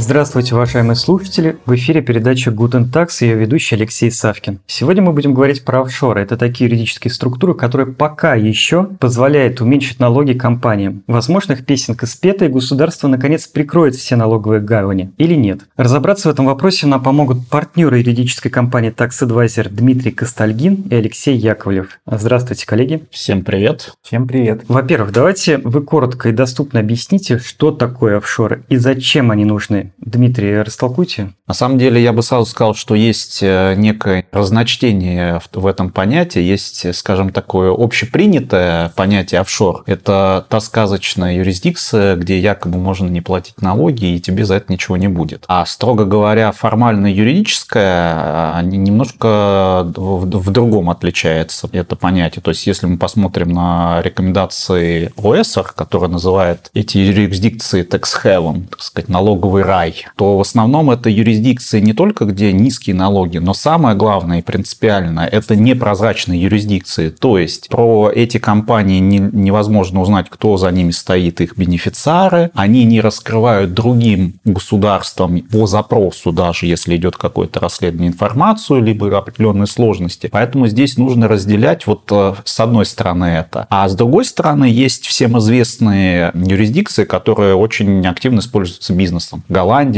Здравствуйте, уважаемые слушатели! В эфире передача Guten Tax и ее ведущий Алексей Савкин. Сегодня мы будем говорить про офшоры. Это такие юридические структуры, которые пока еще позволяют уменьшить налоги компаниям. Возможно, их песенка спета, и государство наконец прикроет все налоговые гавани. Или нет? Разобраться в этом вопросе нам помогут партнеры юридической компании Tax Advisor Дмитрий Костальгин и Алексей Яковлев. Здравствуйте, коллеги! Всем привет! Всем привет! Во-первых, давайте вы коротко и доступно объясните, что такое офшоры и зачем они нужны. Дмитрий, растолкуйте. На самом деле я бы сразу сказал, что есть э, некое разночтение в этом понятии. Есть, скажем, такое общепринятое понятие офшор. Это та сказочная юрисдикция, где якобы можно не платить налоги, и тебе за это ничего не будет. А строго говоря, формально юридическое э, немножко в другом отличается это понятие. То есть, если мы посмотрим на рекомендации ОСР, которая называет эти юрисдикции tax heaven, так сказать, налоговый рай, рай, то в основном это юрисдикции не только где низкие налоги, но самое главное и принципиальное – это непрозрачные юрисдикции. То есть про эти компании не, невозможно узнать, кто за ними стоит, их бенефициары. Они не раскрывают другим государствам по запросу, даже если идет какое-то расследование информацию, либо определенные сложности. Поэтому здесь нужно разделять вот э, с одной стороны это. А с другой стороны есть всем известные юрисдикции, которые очень активно используются бизнесом.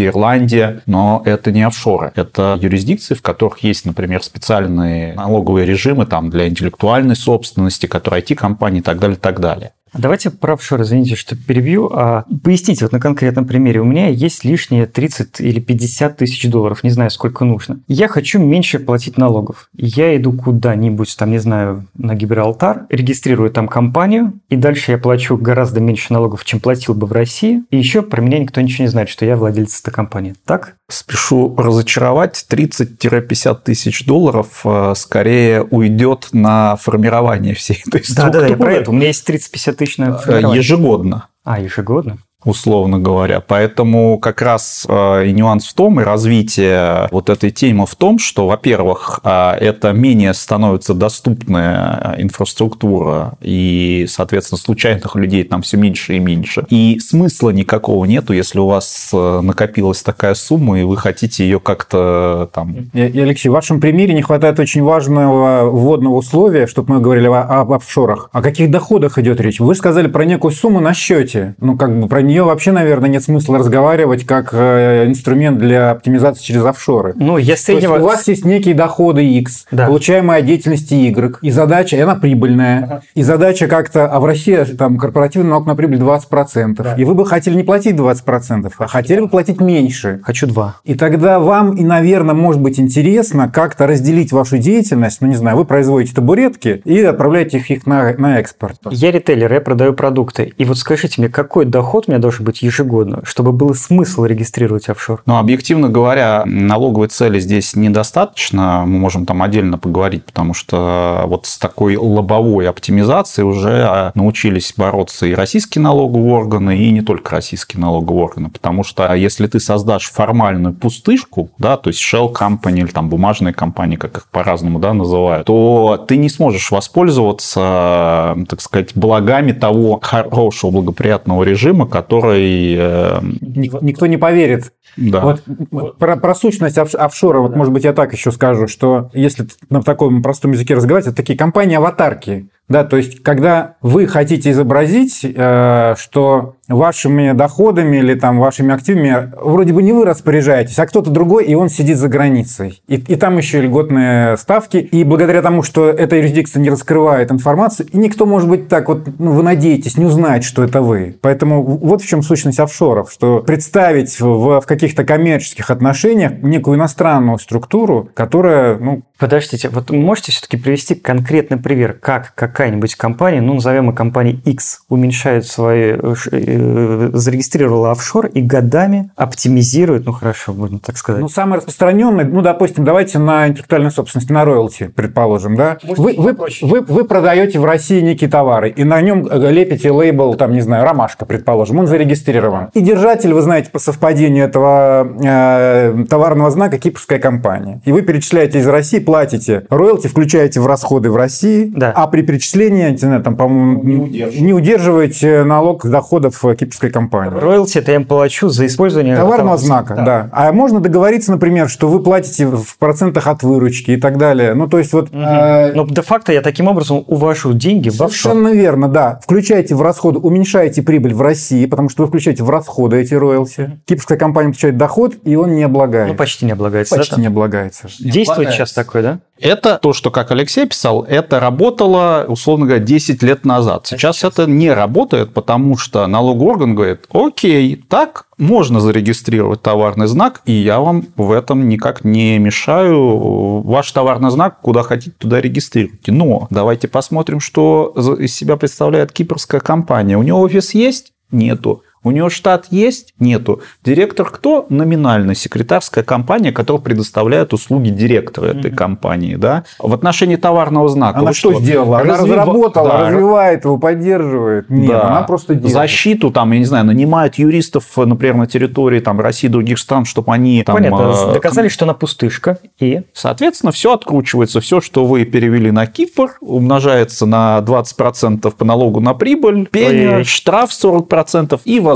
Ирландия, но это не офшоры. Это юрисдикции, в которых есть, например, специальные налоговые режимы там, для интеллектуальной собственности, которые IT-компании и так далее, и так далее. Давайте про офшор, извините, что перебью. А поясните вот на конкретном примере. У меня есть лишние 30 или 50 тысяч долларов, не знаю, сколько нужно. Я хочу меньше платить налогов. Я иду куда-нибудь, там, не знаю, на Гибралтар, регистрирую там компанию, и дальше я плачу гораздо меньше налогов, чем платил бы в России. И еще про меня никто ничего не знает, что я владелец этой компании. Так? Спешу разочаровать, 30-50 тысяч долларов э, скорее уйдет на формирование всей этой структуры. Да-да, я про это. У меня есть 30-50 тысяч на формирование. Ежегодно. А, ежегодно? Условно говоря. Поэтому как раз э, и нюанс в том, и развитие вот этой темы в том, что, во-первых, э, это менее становится доступная инфраструктура, и, соответственно, случайных людей там все меньше и меньше. И смысла никакого нету, если у вас э, накопилась такая сумма, и вы хотите ее как-то там... И, Алексей, в вашем примере не хватает очень важного вводного условия, чтобы мы говорили об офшорах. О каких доходах идет речь? Вы сказали про некую сумму на счете. Ну, как бы про нее вообще, наверное, нет смысла разговаривать как э, инструмент для оптимизации через офшоры. Ну, я среднего... у вас есть некие доходы X, да. получаемые от деятельности Y, и задача, и она прибыльная, ага. и задача как-то, а в России там корпоративный налог на прибыль 20%, да. и вы бы хотели не платить 20%, а хотели бы платить меньше. Хочу 2. И тогда вам, и, наверное, может быть интересно как-то разделить вашу деятельность, ну, не знаю, вы производите табуретки и отправляете их, на, на экспорт. Я ритейлер, я продаю продукты, и вот скажите мне, какой доход меня должен быть ежегодно, чтобы был смысл регистрировать офшор? Ну, объективно говоря, налоговой цели здесь недостаточно. Мы можем там отдельно поговорить, потому что вот с такой лобовой оптимизацией уже а, научились бороться и российские налоговые органы, и не только российские налоговые органы. Потому что если ты создашь формальную пустышку, да, то есть shell company или там бумажные компании, как их по-разному да, называют, то ты не сможешь воспользоваться, так сказать, благами того хорошего, благоприятного режима, который который... Э, Никто не поверит. Да. Вот про, про сущность офшора, вот, может быть, я так еще скажу, что если на таком простом языке разговаривать, это такие компании-аватарки. Да, то есть, когда вы хотите изобразить, э, что вашими доходами или там вашими активами вроде бы не вы распоряжаетесь, а кто-то другой, и он сидит за границей. И, и там еще льготные ставки. И благодаря тому, что эта юрисдикция не раскрывает информацию, и никто, может быть, так вот, ну, вы надеетесь, не узнать, что это вы. Поэтому вот в чем сущность офшоров, что представить в, в каких-то коммерческих отношениях некую иностранную структуру, которая, ну... Подождите, вот можете все-таки привести конкретный пример, как какая-нибудь компания, ну, назовем ее компанией X, уменьшает свои э, э, зарегистрировала офшор и годами оптимизирует, ну хорошо, можно так сказать. Ну, самый распространенный, ну, допустим, давайте на интеллектуальную собственность, на роялти, предположим, да? вы, вы, вы, вы продаете в России некие товары, и на нем лепите лейбл, там, не знаю, ромашка, предположим, он зарегистрирован. И держатель, вы знаете, по совпадению этого э, товарного знака кипрская компания. И вы перечисляете из России платите роялти, включаете в расходы в России, Да. а при перечислении, не знаю, там, по-моему, не удерживаете налог с доходов э, кипрской компании. Роялти это я им плачу за использование Товарного знака, да. А можно договориться, например, что вы платите в процентах от выручки и так далее. Ну, то есть вот... э, Но де-факто я таким образом увожу деньги в офшор. Совершенно верно, да. Включаете в расходы, уменьшаете прибыль в России, потому что вы включаете в расходы эти роялти. Кипрская компания получает доход, и он не облагает. Ну, почти не облагается. Почти да, не облагается. Действует облагается. сейчас такое, да? Это то, что, как Алексей писал, это работало, условно говоря, 10 лет назад. Сейчас, это не работает, потому что налоговый орган говорит, окей, так можно зарегистрировать товарный знак, и я вам в этом никак не мешаю. Ваш товарный знак, куда хотите, туда регистрируйте. Но давайте посмотрим, что из себя представляет кипрская компания. У нее офис есть? Нету. У него штат есть? Нету. Директор кто? Номинальный. Секретарская компания, которая предоставляет услуги директора этой компании. Да? В отношении товарного знака. Она вы что, сделала? Она Развива- разработала, Да. развивает его, поддерживает. Нет, Да. она просто делает. Защиту, там, я не знаю, нанимает юристов, например, на территории там, России и других стран, чтобы они там... Понятно. э, Доказали, что она пустышка. И Соответственно, все откручивается. Все, что вы перевели на Кипр, умножается на 20% по налогу на прибыль, Ой-ой-ой. штраф 40% и, возможно,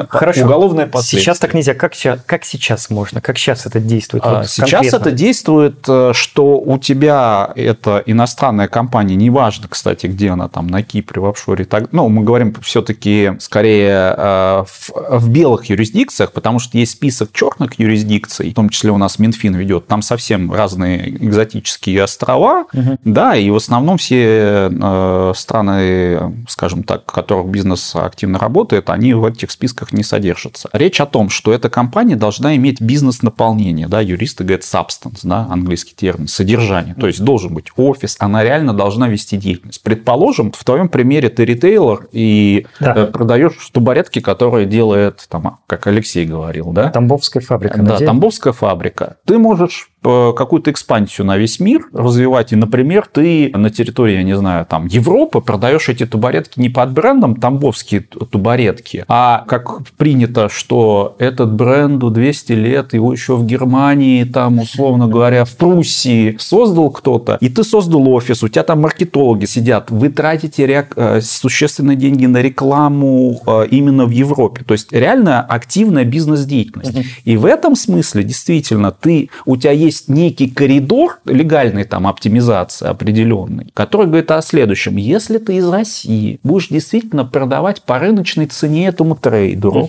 Ой, хорошо. уголовное последствие. Сейчас так нельзя. Как сейчас, как сейчас можно? Как сейчас это действует? А, Вот Сейчас конкретно. это действует, э, что у тебя это иностранная компания, неважно, кстати, где она там, на Кипре, в офшоре. Так, ну, мы говорим все-таки скорее э, в, в белых юрисдикциях, потому что есть список черных юрисдикций, в том числе у нас Минфин ведет, там совсем разные экзотические острова, да, и в основном все э, страны, скажем так, в которых бизнес активно работает, они в этих списках не содержатся. Речь о том, что эта компания должна иметь бизнес-наполнение, да, юристы говорят substance, да, английский термин, содержание, то есть должен быть офис, она реально должна вести деятельность. Предположим, в твоем примере ты ритейлер и Да. э, продаешь табуретки, которые делает, там, как Алексей говорил, да? Тамбовская фабрика. Да, надеюсь. Тамбовская фабрика. Ты можешь какую-то экспансию на весь мир развивать. И, например, ты на территории, я не знаю, там, Европы продаешь эти тубаретки не под брендом тамбовские тубаретки, а как принято, что этот бренду 200 лет, его еще в Германии, там, условно говоря, в Пруссии создал кто-то, и ты создал офис, у тебя там маркетологи сидят, вы тратите ре- э, существенные деньги на рекламу э, именно в Европе. То есть реально активная бизнес-деятельность. И в этом смысле действительно ты, у тебя есть некий коридор легальной там оптимизации определенный, который говорит о следующем. Если ты из России будешь действительно продавать по рыночной цене этому трейдеру,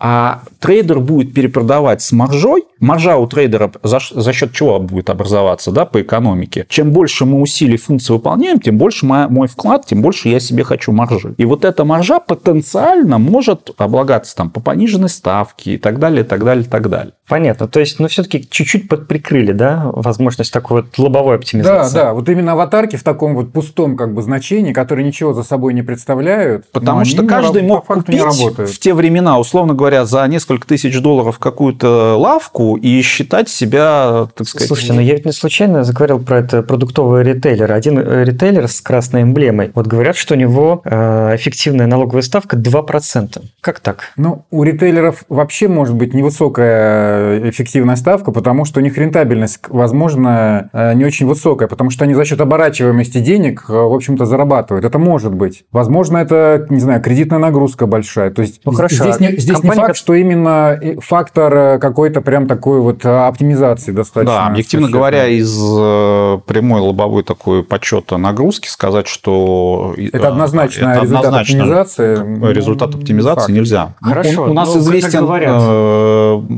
а трейдер будет перепродавать с маржой, маржа у трейдера за, за счет чего будет образоваться да, по экономике? Чем больше мы усилий функций выполняем, тем больше моя- мой вклад, тем больше я себе хочу маржи. И вот эта маржа потенциально может облагаться там по пониженной ставке и так далее, и так далее, и так далее. Понятно. То есть, ну, все-таки чуть-чуть подприкрыли, да, возможность такой вот лобовой Да, оптимизации. да, вот именно аватарки в таком вот пустом как бы значении, которые ничего за собой не представляют. Потому что каждый мог по купить в те времена, условно говоря, за несколько тысяч долларов какую-то лавку и считать себя, так сказать... Слушайте, ну я ведь не случайно заговорил про это продуктовый ритейлер. Один э, ритейлер с красной эмблемой. Вот говорят, что у него э, эффективная налоговая ставка 2%. Как так? Ну, у ритейлеров вообще может быть невысокая эффективная ставка, потому что у них рентабельность, возможно, э, не очень высокая, потому что они за счет оборачиваемости денег, э, в общем-то, зарабатывают. Это может быть. Возможно, это, не знаю, кредитная нагрузка большая. То есть Ну, хорошо, здесь, не, здесь не компания, факт, как- что именно э, фактор э, какой-то прям такой вот э, оптимизации достаточно. Да, объективно говоря, из прямой лобовой такой подсчета нагрузки сказать, что Это однозначно это результат однозначно оптимизации. ну, результат не оптимизации факт. нельзя. Хорошо, У, у нас ну, известен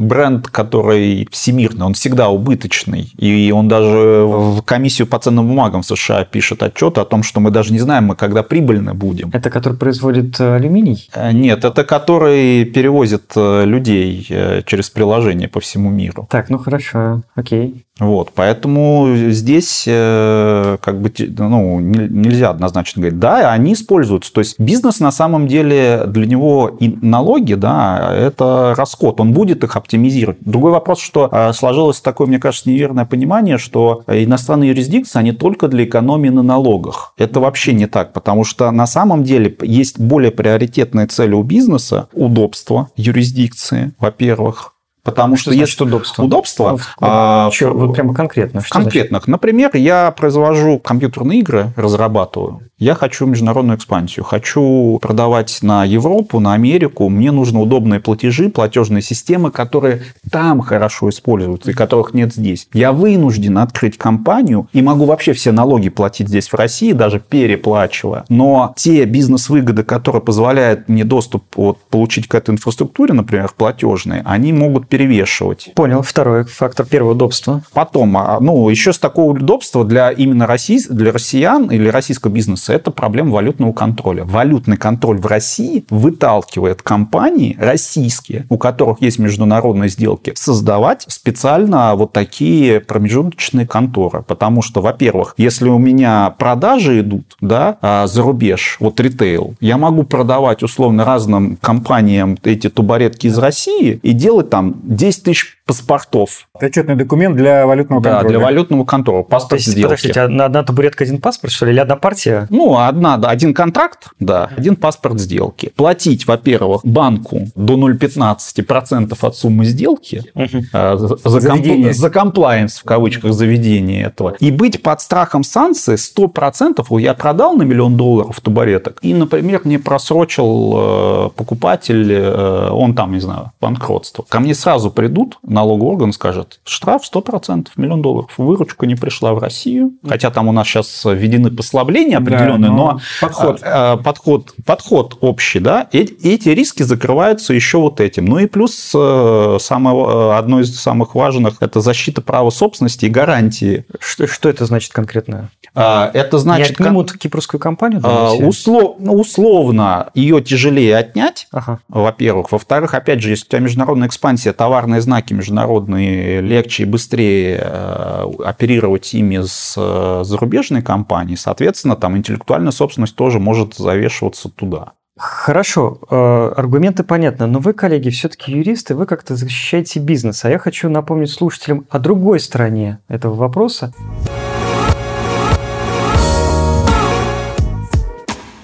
бренд, который всемирный, он всегда убыточный, и он даже в комиссию по ценным бумагам в США пишет отчет о том, что мы даже не знаем, мы когда прибыльны будем. Это который производит алюминий? Нет, это который перевозит э, людей э, через приложение по всему миру. Так, ну хорошо, окей. Вот, поэтому здесь э, как бы ну, не- нельзя однозначно говорить, да, они используются. То есть бизнес на самом деле для него и налоги, да, это расход, он будет их оптимизировать. Другой вопрос, что э, сложилось такое, мне кажется, неверное понимание, что иностранные юрисдикции, они только для экономии на налогах. Это вообще не так, потому что на самом деле есть более приоритетные цели у бизнеса, удобство юрисдикции, во-первых, Потому что, что есть удобство. Удобство. А, что, вот прямо конкретно. В конкретных. Значит? Например, я произвожу компьютерные игры, разрабатываю. Я хочу международную экспансию. Хочу продавать на Европу, на Америку. Мне нужны удобные платежи, платежные системы, которые там хорошо используются и которых нет здесь. Я вынужден открыть компанию и могу вообще все налоги платить здесь в России, даже переплачивая. Но те бизнес-выгоды, которые позволяют мне доступ вот, получить к этой инфраструктуре, например, платежные, они могут перевешивать. Понял. Второй фактор. Первое удобство. Потом, а, ну, еще с такого удобства для именно России, для россиян или российского бизнеса это проблема валютного контроля. Валютный контроль в России выталкивает компании российские, у которых есть международные сделки, создавать специально вот такие промежуточные конторы. Потому что, во-первых, если у меня продажи идут да, а, за рубеж, вот ритейл, я могу продавать условно разным компаниям эти тубаретки из России и делать там 10 тысяч паспортов. Отчетный документ для валютного контроля. Да, для валютного контроля. Паспорт То есть, сделки. Подождите, одна, одна табуретка, один паспорт, что ли, или одна партия? Ну, одна, один контракт, да, один паспорт сделки. Платить, во-первых, банку до 0,15% от суммы сделки угу. за, комп, за комплайенс, в кавычках, заведения этого. И быть под страхом санкций 100%. Я продал на миллион долларов табуреток, и, например, мне просрочил э, покупатель, э, он там, не знаю, банкротство. Ко мне сразу придут налоговый орган скажет, штраф 100%, миллион долларов, выручка не пришла в Россию, хотя там у нас сейчас введены послабления определенные, да, но, но подход. А, подход, подход общий, да, эти риски закрываются еще вот этим. Ну и плюс э, самое, одно из самых важных – это защита права собственности и гарантии. Что, что это значит конкретно? А, это значит... Не отнимут кипрскую компанию? А, услов, ну, условно ее тяжелее отнять, ага. во-первых. Во-вторых, опять же, если у тебя международная экспансия, товарные знаки международные легче и быстрее э, оперировать ими с э, зарубежной компанией, соответственно, там интеллектуальная собственность тоже может завешиваться туда. Хорошо, э, аргументы понятны, но вы, коллеги, все-таки юристы, вы как-то защищаете бизнес, а я хочу напомнить слушателям о другой стороне этого вопроса.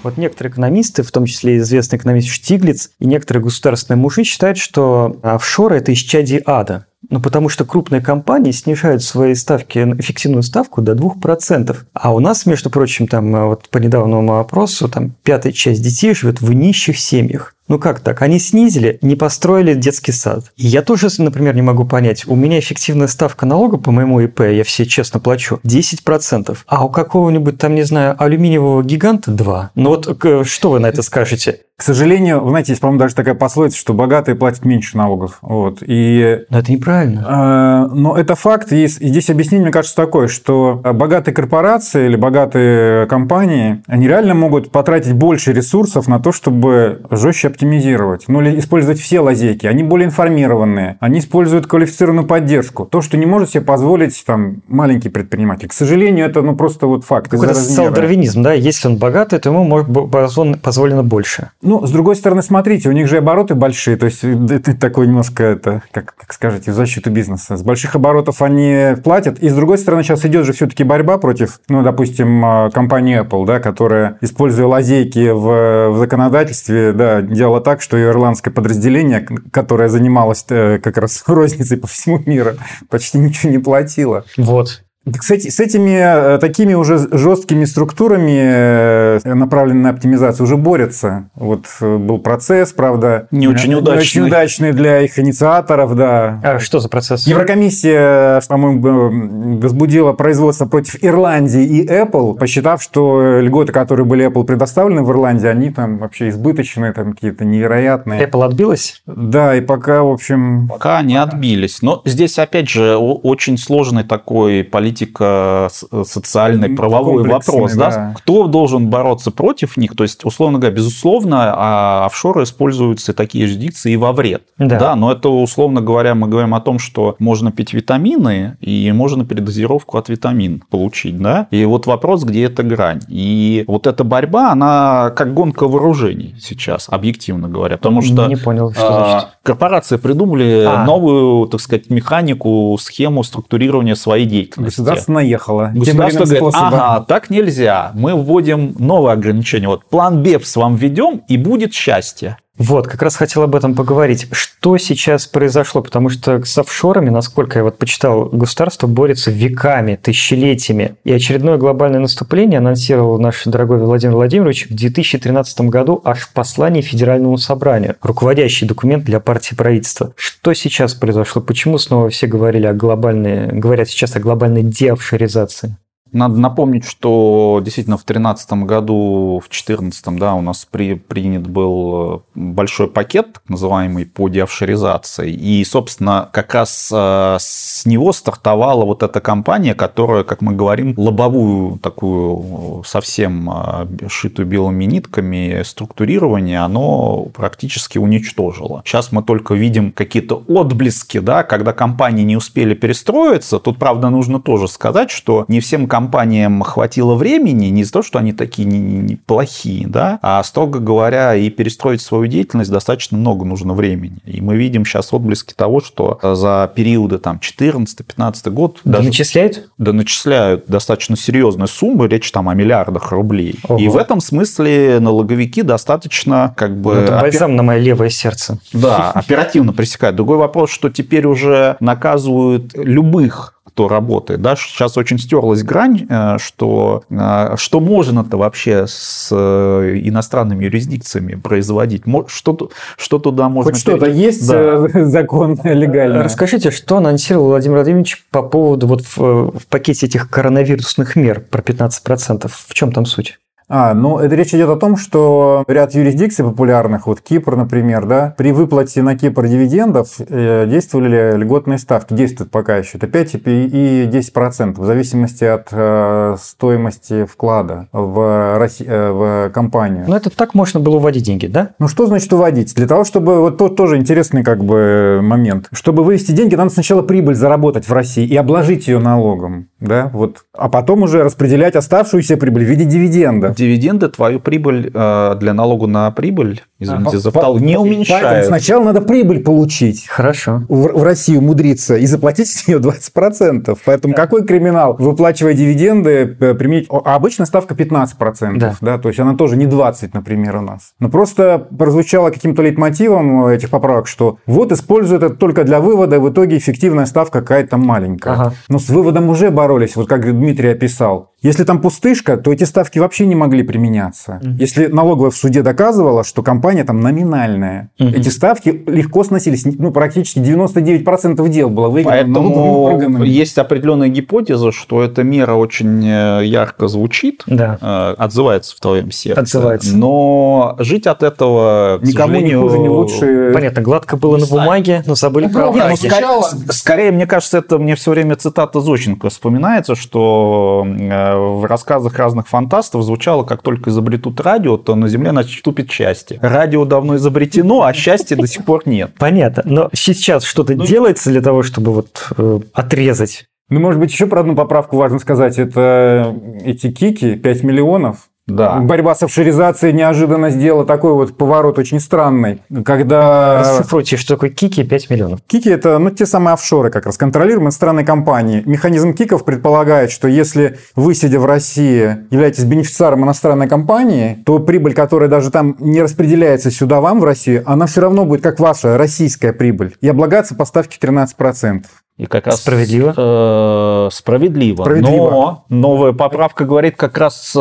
Вот некоторые экономисты, в том числе известный экономист Штиглиц и некоторые государственные мужи считают, что офшоры – это исчадие ада. Ну, потому что крупные компании снижают свои ставки, эффективную ставку до 2%. А у нас, между прочим, там вот по недавнему опросу, там пятая часть детей живет в нищих семьях. Ну как так? Они снизили, не построили детский сад. И я тоже, например, не могу понять. У меня эффективная ставка налога по моему ИП, я все честно плачу, 10%. А у какого-нибудь там, не знаю, алюминиевого гиганта 2. Ну вот что вы на это скажете? К сожалению, вы знаете, есть, по-моему, даже такая пословица, что богатые платят меньше налогов. Вот. И, но это неправильно. Э, но это факт. И здесь объяснение, мне кажется, такое, что богатые корпорации или богатые компании, они реально могут потратить больше ресурсов на то, чтобы жестче оптимизировать. Ну, или использовать все лазейки. Они более информированные. Они используют квалифицированную поддержку. То, что не может себе позволить там маленький предприниматель. К сожалению, это ну, просто вот факт. Какой-то социал-дарвинизм, да? Если он богатый, то ему может позволено больше. Ну, с другой стороны, смотрите, у них же обороты большие, то есть это такой немножко, это, как, как скажете, в защиту бизнеса. С больших оборотов они платят, и с другой стороны, сейчас идет же все-таки борьба против, ну, допустим, а, компании Apple, да, которая, используя лазейки в, в законодательстве, да, делала так, что ирландское подразделение, которое занималось э, как раз розницей по всему миру, почти ничего не платило. Вот. Кстати, с этими э, такими уже жесткими структурами, э, направленными на оптимизацию, уже борются. Вот э, был процесс, правда, не очень удачный, не очень удачный для их инициаторов, да. А что за процесс? Еврокомиссия, по-моему, возбудила производство против Ирландии и Apple, посчитав, что льготы, которые были Apple предоставлены в Ирландии, они там вообще избыточные, там какие-то невероятные. Apple отбилась? Да, и пока, в общем... Пока не отбились. Но здесь, опять же, очень сложный такой политик политика, э, социальный, правовой вопрос. Да. Да? Кто должен бороться против них? То есть, условно говоря, безусловно, а офшоры используются такие юрисдикции и во вред. Да. да. Но это, условно говоря, мы говорим о том, что можно пить витамины и можно передозировку от витамин получить. Да? И вот вопрос, где эта грань. И вот эта борьба, она как гонка вооружений сейчас, объективно говоря. Потому что Не понял, что а, значит. корпорации придумали а. новую, так сказать, механику, схему структурирования своей деятельности государство наехало. Государство говорит, ага, так нельзя. Мы вводим новое ограничение. Вот план БЕПС вам введем, и будет счастье. Вот, как раз хотел об этом поговорить. Что сейчас произошло? Потому что с офшорами, насколько я вот почитал, государство борется веками, тысячелетиями. И очередное глобальное наступление анонсировал наш дорогой Владимир Владимирович в 2013 году аж в послании Федеральному собранию. Руководящий документ для партии правительства. Что сейчас произошло? Почему снова все говорили о глобальной, говорят сейчас о глобальной деофшоризации? Надо напомнить, что действительно в 2013 году, в 2014, да, у нас при, принят был э, большой пакет, так называемый по деофшоризации. И, собственно, как раз э, с него стартовала вот эта компания, которая, как мы говорим, лобовую такую совсем э, шитую белыми нитками структурирование, оно практически уничтожило. Сейчас мы только видим какие-то отблески, да, когда компании не успели перестроиться. Тут, правда, нужно тоже сказать, что не всем компаниям компаниям хватило времени, не из-за того, что они такие неплохие, да, а, строго говоря, и перестроить свою деятельность достаточно много нужно времени. И мы видим сейчас отблески того, что за периоды там 14-15 год... Да даже, начисляют? Да начисляют достаточно серьезные суммы, речь там о миллиардах рублей. Ого. И в этом смысле налоговики достаточно как бы... Ну, это бальзам опер... на мое левое сердце. Да, оперативно пресекают. Другой вопрос, что теперь уже наказывают любых кто работает. Да? Сейчас очень стерлась грань, э, что, э, что можно-то вообще с э, иностранными юрисдикциями производить. Что, что туда можно... Хоть что-то есть да. закон легальный. Расскажите, что анонсировал Владимир Владимирович по поводу вот в, в пакете этих коронавирусных мер про 15%? В чем там суть? А, ну, это речь идет о том, что ряд юрисдикций популярных, вот Кипр, например, да, при выплате на Кипр дивидендов э, действовали льготные ставки, действуют пока еще. Это 5 и 10%, в зависимости от э, стоимости вклада в, Росси... э, в компанию. Ну, это так можно было уводить деньги, да? Ну, что значит уводить? Для того, чтобы... Вот тут тоже интересный как бы момент. Чтобы вывести деньги, надо сначала прибыль заработать в России и обложить ее налогом, да, вот. А потом уже распределять оставшуюся прибыль в виде дивидендов дивиденды твою прибыль э, для налогу на прибыль, извините за втал, не уменьшают. Поэтому сначала надо прибыль получить. Хорошо. В, в России умудриться и заплатить с нее 20%. Поэтому да. какой криминал, выплачивая дивиденды, э, применить... А обычно ставка 15%. Да. да. То есть она тоже не 20, например, у нас. Но просто прозвучало каким-то лейтмотивом этих поправок, что вот используют это только для вывода, в итоге эффективная ставка какая-то маленькая. Ага. Но с выводом уже боролись, вот как Дмитрий описал. Если там пустышка, то эти ставки вообще не могли применяться. Угу. Если налоговая в суде доказывала, что компания там номинальная, угу. эти ставки легко сносились. Ну, практически 99% дел было выиграно. Поэтому есть определенная гипотеза, что эта мера очень э, ярко звучит, да. Э, отзывается в твоем сердце. Отзывается. Но жить от этого, Никому не хуже, не лучше. Понятно, гладко было на бумаге, но забыли ну, про ну, скорее, скорее, мне кажется, это мне все время цитата Зощенко вспоминается, что э, в рассказах разных фантастов звучало, как только изобретут радио, то на Земле наступит счастье. Радио давно изобретено, а счастья до сих пор нет. Понятно. Но сейчас что-то ну, делается для того, чтобы вот э, отрезать ну, может быть, еще про одну поправку важно сказать. Это эти кики, 5 миллионов, да. Борьба с офшоризацией неожиданно сделала такой вот поворот очень странный, когда... Расшифруйте, что такое кики 5 миллионов. Кики – это ну, те самые офшоры, как раз контролируемые страны компании. Механизм киков предполагает, что если вы, сидя в России, являетесь бенефициаром иностранной компании, то прибыль, которая даже там не распределяется сюда вам в Россию, она все равно будет как ваша российская прибыль и облагаться по ставке 13%. И как раз справедливо. Э, справедливо. справедливо. Но новая поправка говорит как раз э,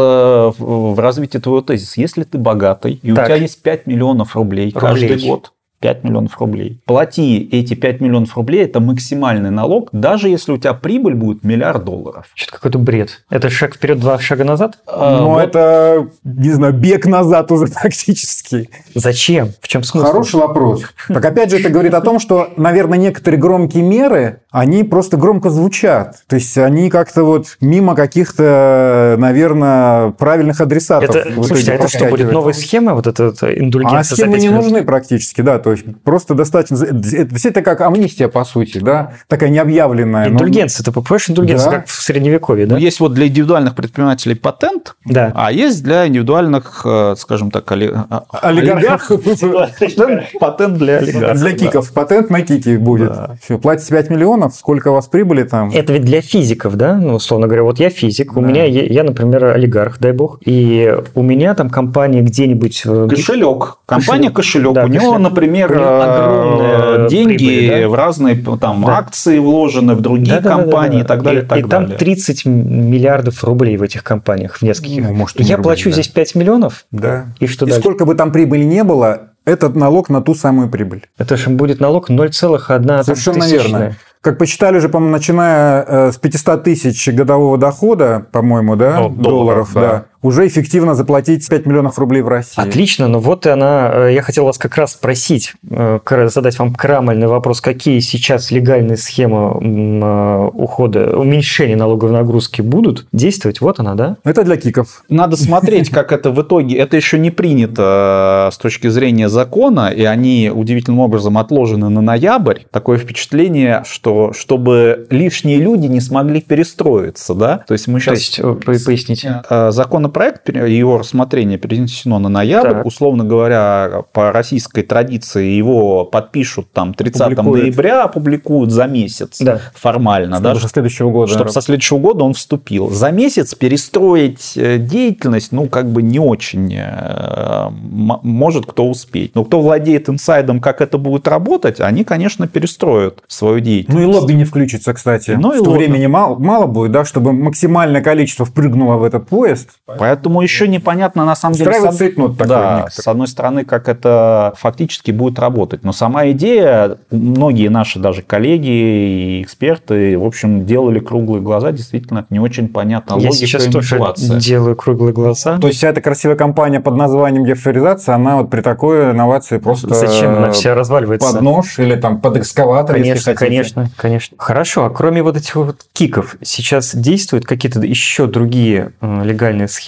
в развитии твоего тезиса. Если ты богатый, и так. у тебя есть 5 миллионов рублей, рублей каждый год, 5 миллионов рублей. Плати эти 5 миллионов рублей, это максимальный налог, даже если у тебя прибыль будет миллиард долларов. Что-то какой-то бред. Это шаг вперед, два шага назад? А, ну, вот. это, не знаю, бег назад уже практически. Зачем? В чем смысл? Хороший вопрос. Так опять же, это говорит о том, что, наверное, некоторые громкие меры, они просто громко звучат. То есть они как-то вот мимо каких-то, наверное, правильных адресатов. Это, слушайте, а это что, будет новая схема, вот эта, эта индульгенция? А схемы не нужны практически, да. То есть просто достаточно... Это, это как амнистия, по сути, да? Такая необъявленная. Индульгенция. Но... Ты попадаешь индульгенция, да. как в Средневековье, да? Ну, есть вот для индивидуальных предпринимателей патент, да. а есть для индивидуальных, э, скажем так, оли... А, олигархов. Патент для олигархов. Для киков. Патент на кики будет. Все, платите 5 миллионов, миллионов, сколько у вас прибыли там? Это ведь для физиков, да? Ну, условно говоря, вот я физик, да. у меня, я, я, например, олигарх, дай бог, и у меня там компания где-нибудь... Кошелек. Компания кошелек. Да, у него, кошелек. например, у деньги прибыли, да? в разные там да. акции вложены, в другие да, компании да, да, да, и так далее. И, и, так и там 30 миллиардов рублей в этих компаниях, в нескольких. Ну, может, я плачу да. здесь 5 миллионов? Да. И что и дальше? сколько бы там прибыли не было, этот налог на ту самую прибыль. Это же будет налог 0,1 Совершенно верно. Как посчитали же, по-моему, начиная э, с 500 тысяч годового дохода, по-моему, да, О, долларов, долларов да. да, уже эффективно заплатить 5 миллионов рублей в России. Отлично, но вот и она, э, я хотел вас как раз спросить, э, задать вам крамольный вопрос, какие сейчас легальные схемы ухода, уменьшения налоговой нагрузки будут действовать? Вот она, да? Это для киков. Надо смотреть, как это в итоге, это еще не принято с точки зрения закона, и они удивительным образом отложены на ноябрь. Такое впечатление, что что чтобы лишние люди не смогли перестроиться, да? То есть мы сейчас... То есть, поясните. Э, законопроект, его рассмотрение перенесено на ноябрь, так. условно говоря, по российской традиции его подпишут там 30 Публикует. ноября, опубликуют за месяц да. формально, чтобы да? со следующего года. Чтобы со следующего года он вступил. За месяц перестроить э, деятельность, ну, как бы не очень э, может кто успеть. Но кто владеет инсайдом, как это будет работать, они, конечно, перестроят свою деятельность. Ну и лобби не включится, кстати. Ну, что лобби. времени мало, мало будет, да, чтобы максимальное количество впрыгнуло в этот поезд. Поэтому еще непонятно на самом деле. С, цепнут да, с одной стороны, как это фактически будет работать. Но сама идея, многие наши даже коллеги и эксперты, в общем, делали круглые глаза, действительно не очень понятна Я логика сейчас тоже делаю круглые глаза. То есть вся эта красивая компания под названием дефоризация, она вот при такой инновации просто... Зачем она вся разваливается? Под нож или там под экскаватор, конечно, если хотите. Конечно, конечно. Хорошо, а кроме вот этих вот киков, сейчас действуют какие-то еще другие легальные схемы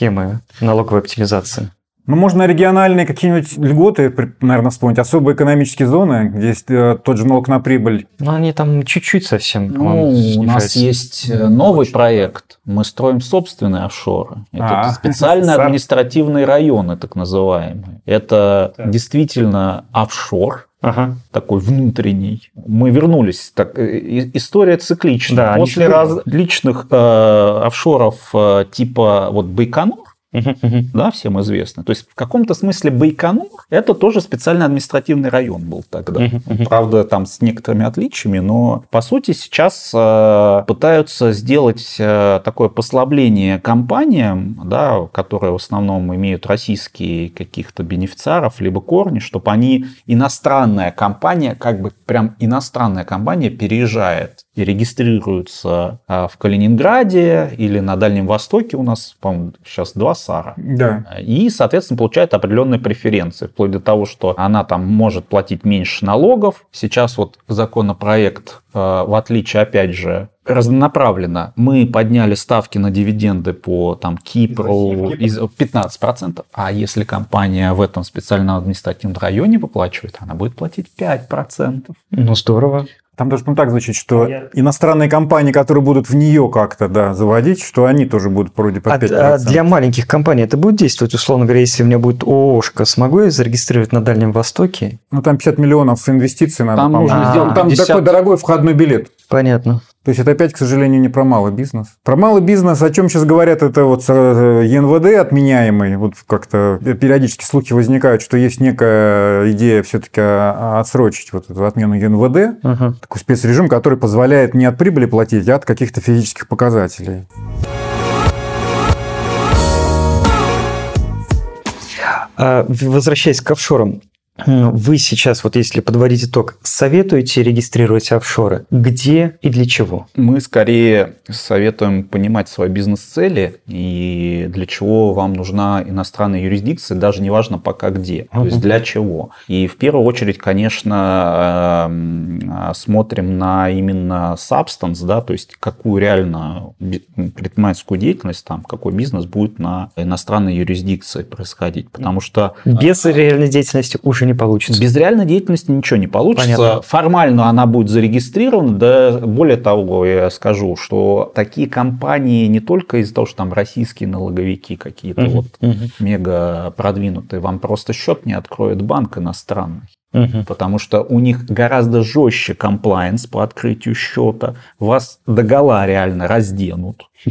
налоговой оптимизации? Ну, можно региональные какие-нибудь льготы, наверное, вспомнить. Особые экономические зоны, где есть э, тот же налог на прибыль. Ну, они там чуть-чуть совсем. Ну, у нас есть э, новый проект. Мы строим собственные офшоры. Это а, специальные административные районы, так называемые. Это действительно офшор, Ага. такой внутренний. Мы вернулись. Так, э, история цикличная. Да, После различных э, офшоров э, типа вот Байконур, да, всем известно. То есть в каком-то смысле Байконур это тоже специальный административный район был тогда. Правда, там с некоторыми отличиями, но по сути сейчас э, пытаются сделать э, такое послабление компаниям, да, которые в основном имеют российские каких-то бенефициаров, либо корни, чтобы они, иностранная компания, как бы прям иностранная компания переезжает и регистрируются э, в Калининграде или на Дальнем Востоке у нас, по-моему, сейчас два САРа. Да. И, соответственно, получает определенные преференции, вплоть до того, что она там может платить меньше налогов. Сейчас вот законопроект, э, в отличие, опять же, разнонаправленно. Мы подняли ставки на дивиденды по там, Кипру из 15%, а если компания в этом специальном административном районе выплачивает, она будет платить 5%. Ну, здорово. Там даже ну, так звучит, что я... иностранные компании, которые будут в нее как-то да, заводить, что они тоже будут вроде по 5%. А, а для маленьких компаний это будет действовать? Условно говоря, если у меня будет ООшка, смогу я зарегистрировать на Дальнем Востоке? Ну, там 50 миллионов инвестиций надо, Там нужно сделать. Там 50... такой дорогой входной билет. Понятно. То есть это опять, к сожалению, не про малый бизнес. Про малый бизнес, о чем сейчас говорят, это вот э, ЕНВД отменяемый. Вот как-то периодически слухи возникают, что есть некая идея все-таки отсрочить вот эту отмену ЕНВД. Угу. Такой спецрежим, который позволяет не от прибыли платить, а от каких-то физических показателей. А, возвращаясь к офшорам, вы сейчас, вот если подводить итог, советуете регистрировать офшоры? Где и для чего? Мы скорее советуем понимать свои бизнес-цели и для чего вам нужна иностранная юрисдикция, даже не важно пока где, то есть для чего. И в первую очередь, конечно, эм, смотрим на именно substance, да, то есть какую реально предпринимательскую деятельность, там, какой бизнес будет на иностранной юрисдикции происходить, потому что... Без реальной деятельности уже не получится. Без реальной деятельности ничего не получится. Понятно. Формально она будет зарегистрирована, да более того, я скажу, что такие компании не только из-за того, что там российские налоговики какие-то угу, вот угу. мега продвинутые, вам просто счет не откроет банк иностранный. Угу. Потому что у них гораздо жестче комплайенс по открытию счета. Вас догола реально разденут.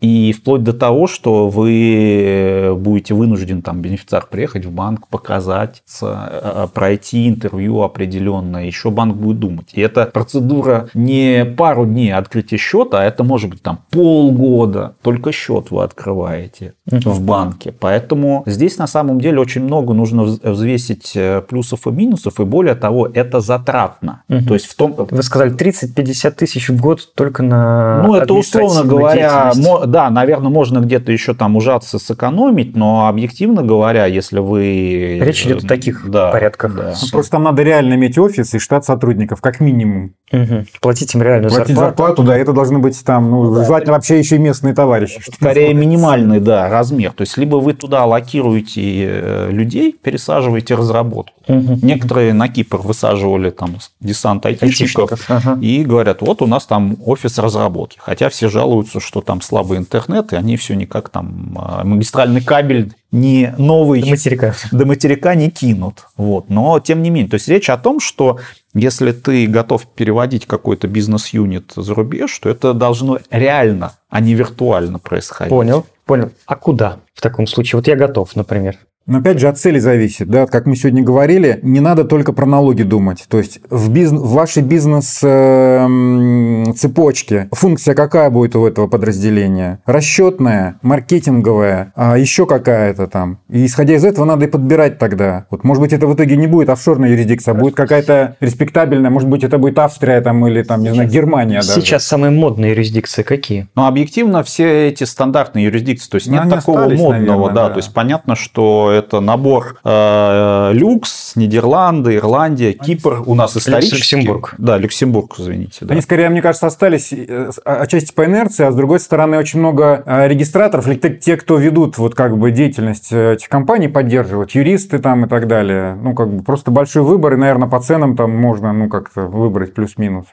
И вплоть до того, что вы будете вынуждены, там, бенефициар приехать в банк, показать, э, пройти интервью определенное, еще банк будет думать. И эта процедура не пару дней открытия счета, а это может быть там полгода, только счет вы открываете в банке. Поэтому здесь на самом деле очень много нужно взвесить э, плюсов и минусов, и более того, это затратно. Угу. То есть в том... Вы сказали 30-50 тысяч в год только на Ну, это условно говоря, да, наверное, можно где-то еще там ужаться, сэкономить, но объективно говоря, если вы... Речь идет о таких да, порядках. Да. Ну, просто там надо реально иметь офис и штат сотрудников, как минимум. Угу. Платить им реальную Платить зарплату. зарплату, да, это должны быть там, ну, да, желательно это... вообще еще и местные товарищи. Скорее минимальный, да, размер. То есть, либо вы туда локируете э, людей, пересаживаете разработку. Угу. Некоторые на Кипр высаживали там десант айтишников, айтишников ага. и говорят, вот у нас там офис разработки. Хотя все жалуются, что там слабый интернет, и они все никак там а, магистральный кабель не новый до материка. до материка не кинут. Вот. Но тем не менее, то есть речь о том, что если ты готов переводить какой-то бизнес-юнит за рубеж, то это должно реально, а не виртуально происходить. Понял, понял. А куда в таком случае? Вот я готов, например. Но опять же от цели зависит, да, как мы сегодня говорили, не надо только про налоги думать. То есть в, бизнес, в вашей бизнес-цепочке эм, функция какая будет у этого подразделения? Расчетная, маркетинговая, а еще какая-то там. И исходя из этого надо и подбирать тогда. Вот, может быть, это в итоге не будет офшорная юрисдикция, а будет какая-то респектабельная, может быть, это будет Австрия там или там, не знаю, Германия даже. Сейчас самые модные юрисдикции какие? Ну, объективно все эти стандартные юрисдикции, то есть нет ну, такого остались, модного, наверное, да, да, то есть понятно, что это набор э, люкс, Нидерланды, Ирландия, Кипр. У нас исторически. Люксембург. Да, Люксембург, извините. Да. Они скорее, мне кажется, остались э, отчасти по инерции, а с другой стороны очень много э, регистраторов, или те, кто ведут вот как бы деятельность э, этих компаний, поддерживают, юристы там и так далее. Ну, как бы просто большой выбор, и, наверное, по ценам там можно, ну, как-то выбрать плюс-минус.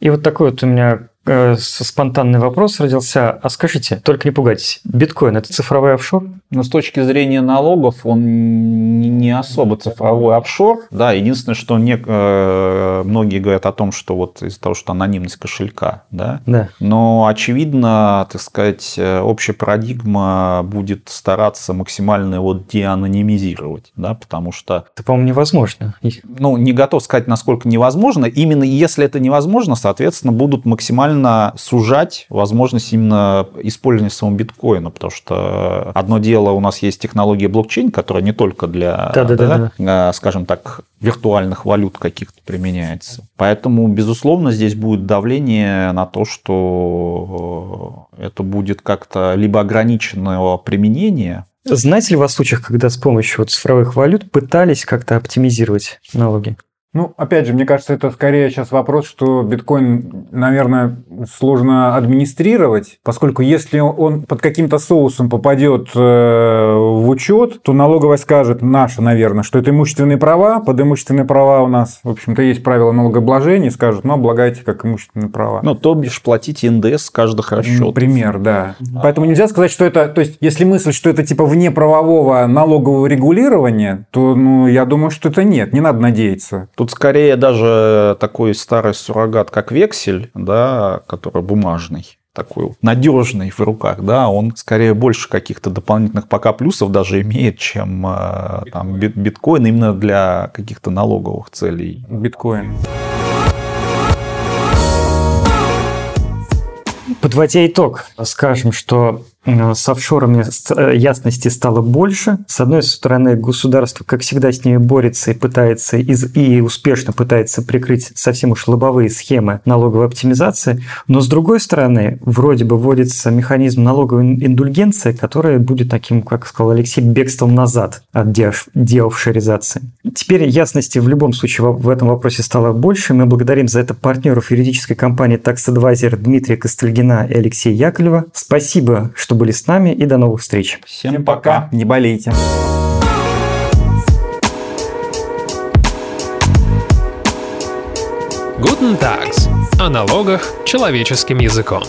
И вот такой вот у меня Э, спонтанный вопрос родился. А скажите, только не пугайтесь, биткоин – это цифровой офшор? Но с точки зрения налогов он не особо цифровой офшор. Да, единственное, что не, э, многие говорят о том, что вот из-за того, что анонимность кошелька, да? Да. Но очевидно, так сказать, э, общая парадигма будет стараться максимально его деанонимизировать, да, потому что... Это, по-моему, невозможно. Ну, не готов сказать, насколько невозможно. Именно если это невозможно, соответственно, будут максимально максимально сужать возможность именно использования самого биткоина, потому что одно дело у нас есть технология блокчейн, которая не только для, да, да, да, да. скажем так, виртуальных валют каких-то применяется. Поэтому, безусловно, здесь будет давление на то, что это будет как-то либо ограниченного применения, знаете ли вы о случаях, когда с помощью цифровых валют пытались как-то оптимизировать налоги? Ну, опять же, мне кажется, это скорее сейчас вопрос, что биткоин, наверное, сложно администрировать, поскольку если он под каким-то соусом попадет э, в учет, то налоговая скажет, наша, наверное, что это имущественные права, под имущественные права у нас, в общем-то, есть правила налогообложения, скажут, ну, облагайте как имущественные права. Ну, то бишь платите НДС с каждых расчетов. Например, да. А. Поэтому нельзя сказать, что это, то есть, если мысль, что это типа вне правового налогового регулирования, то, ну, я думаю, что это нет, не надо надеяться. Тут скорее даже такой старый суррогат, как вексель, да, который бумажный такой надежный в руках, да, он скорее больше каких-то дополнительных пока плюсов даже имеет, чем э, там, биткоин именно для каких-то налоговых целей. Биткоин. Подводя итог, скажем, что с офшорами э, ясности стало больше. С одной стороны, государство, как всегда, с ними борется и пытается, и успешно пытается прикрыть совсем уж лобовые схемы налоговой оптимизации. Но с другой стороны, вроде бы вводится механизм налоговой индульгенции, который будет таким, как сказал Алексей, бегством назад от деофшоризации. Теперь ясности в любом случае в этом вопросе стало больше. Мы благодарим за это партнеров юридической компании Tax Advisor Дмитрия Костельгина и Алексея Яковлева. Спасибо, что были с нами и до новых встреч. Всем пока. Не болейте. Guten Tags. О налогах человеческим языком.